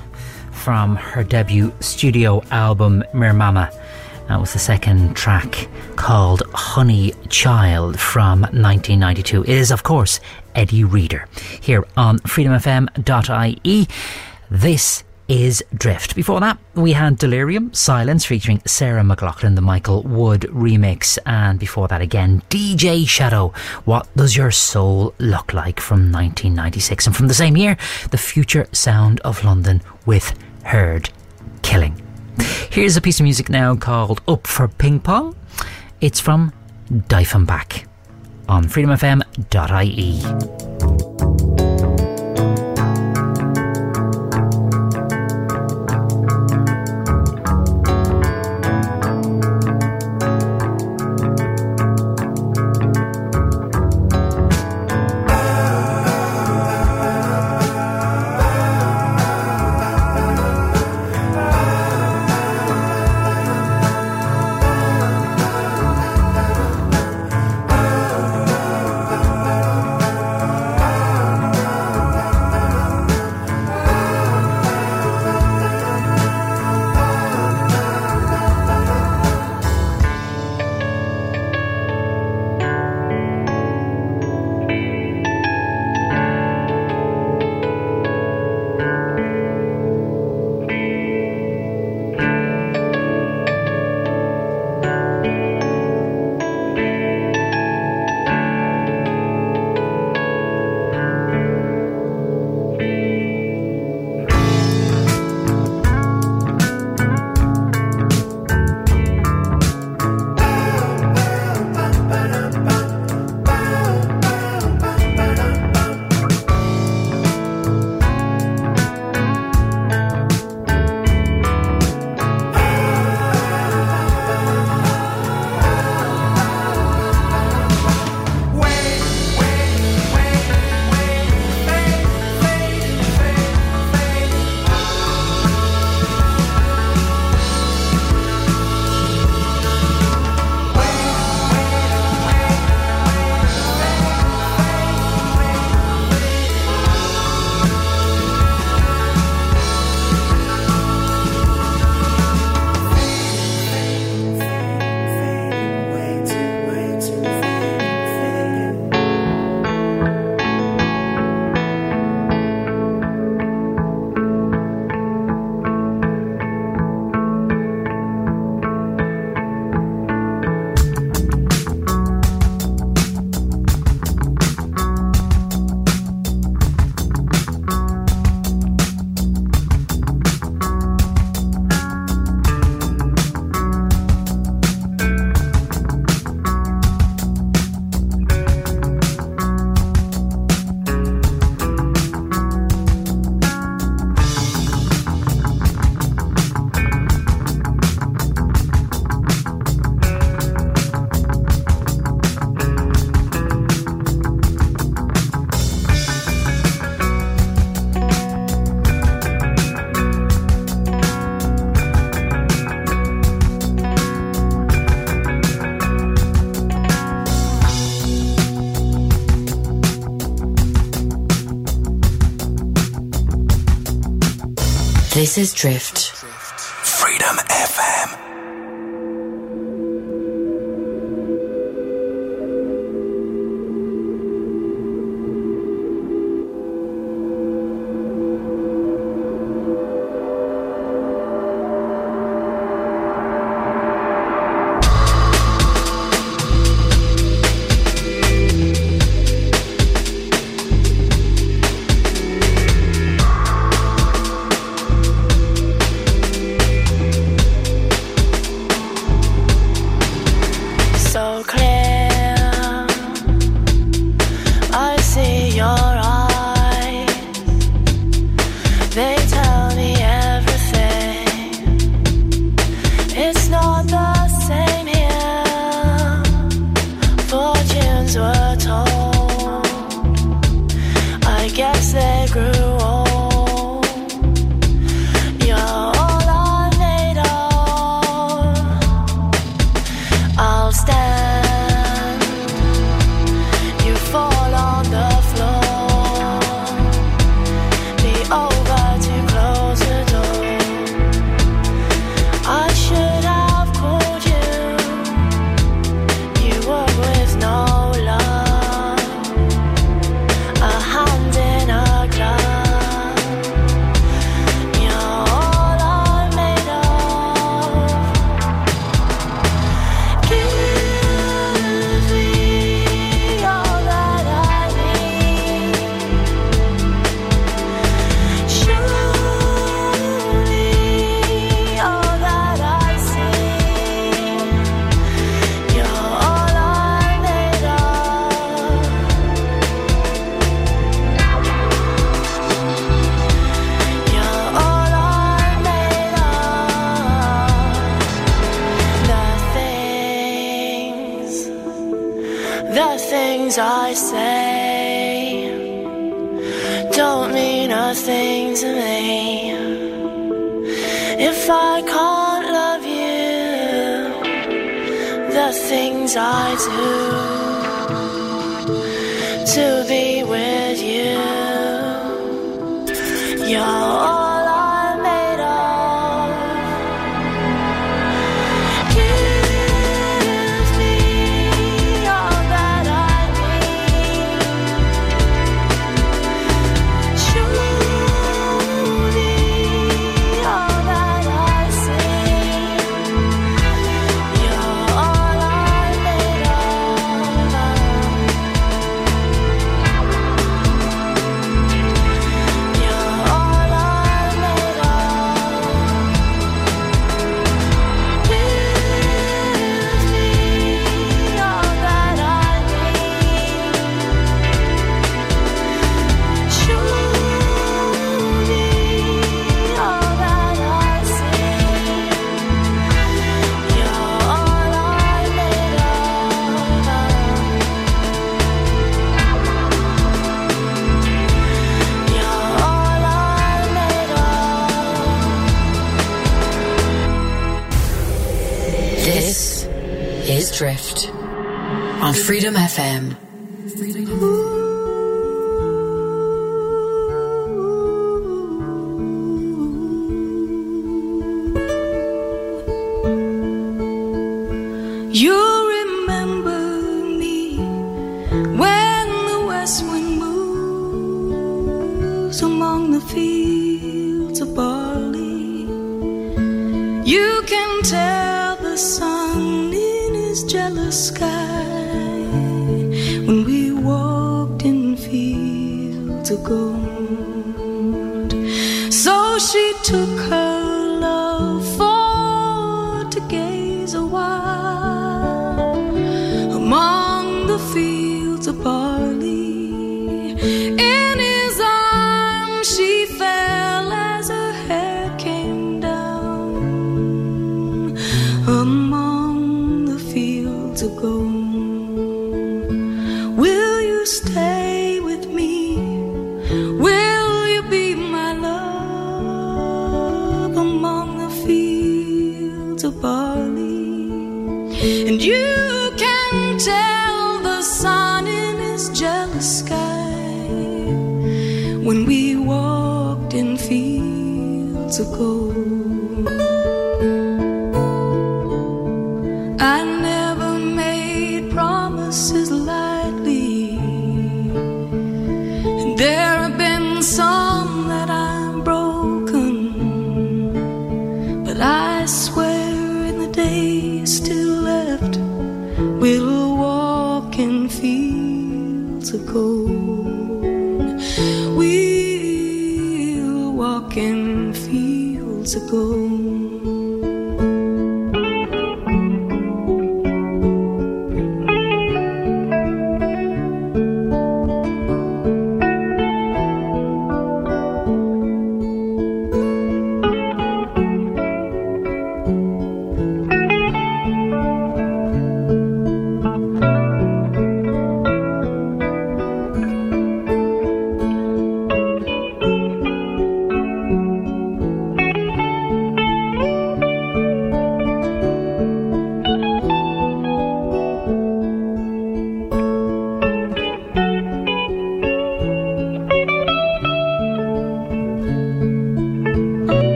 from her debut studio album Mirmama. That was the second track called Honey Child from 1992. It is, of course, Eddie Reader here on freedomfm.ie. This is Drift. Before that, we had Delerium, Silence featuring Sarah McLachlan, the Michael Wood remix. And before that, again, DJ Shadow, What Does Your Soul Look Like from 1996. And from the same year, The Future Sound of London with Herd Killing. Here's a piece of music now called Up for Ping Pong. It's from Diefenbach on freedomfm.ie. This is Drift. FM.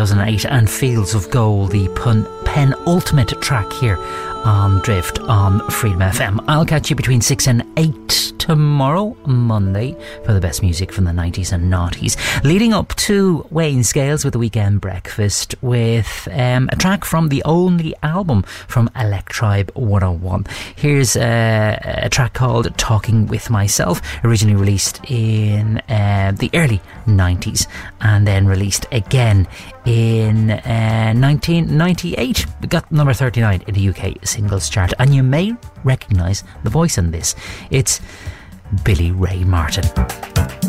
2008 and Fields of Gold, the pun- pen ultimate track here on Drift on Freedom FM. I'll catch you between 6 and 8 tomorrow, Monday, for the best music from the 90s and noughties. Leading up to Wayne Scales with the Weekend Breakfast with um, a track from the only album from Electribe 101. Here's uh, a track called Talking with Myself, originally released in uh, the early 90s and then released again in uh, 1998. We got number 39 in the UK singles chart, and you may recognise the voice in this. It's Billie Ray Martin.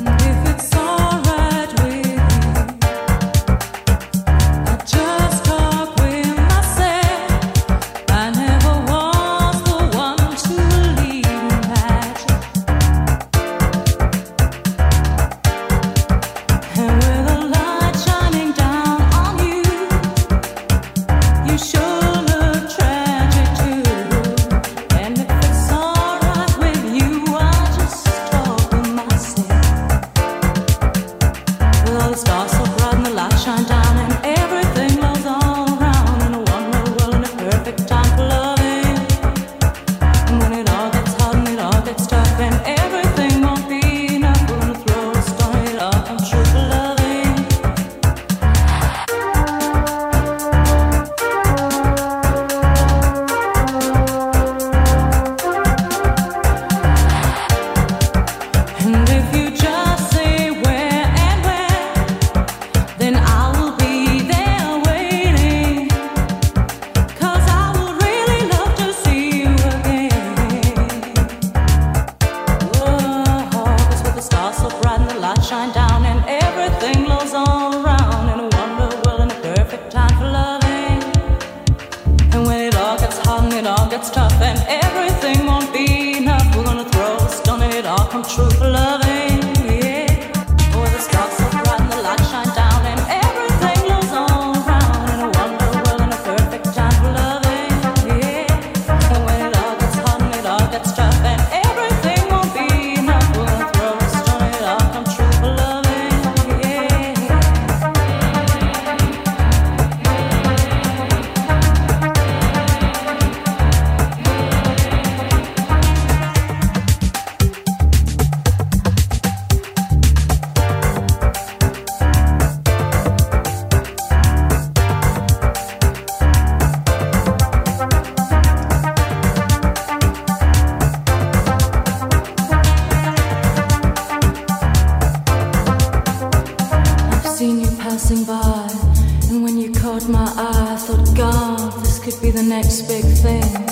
next big thing.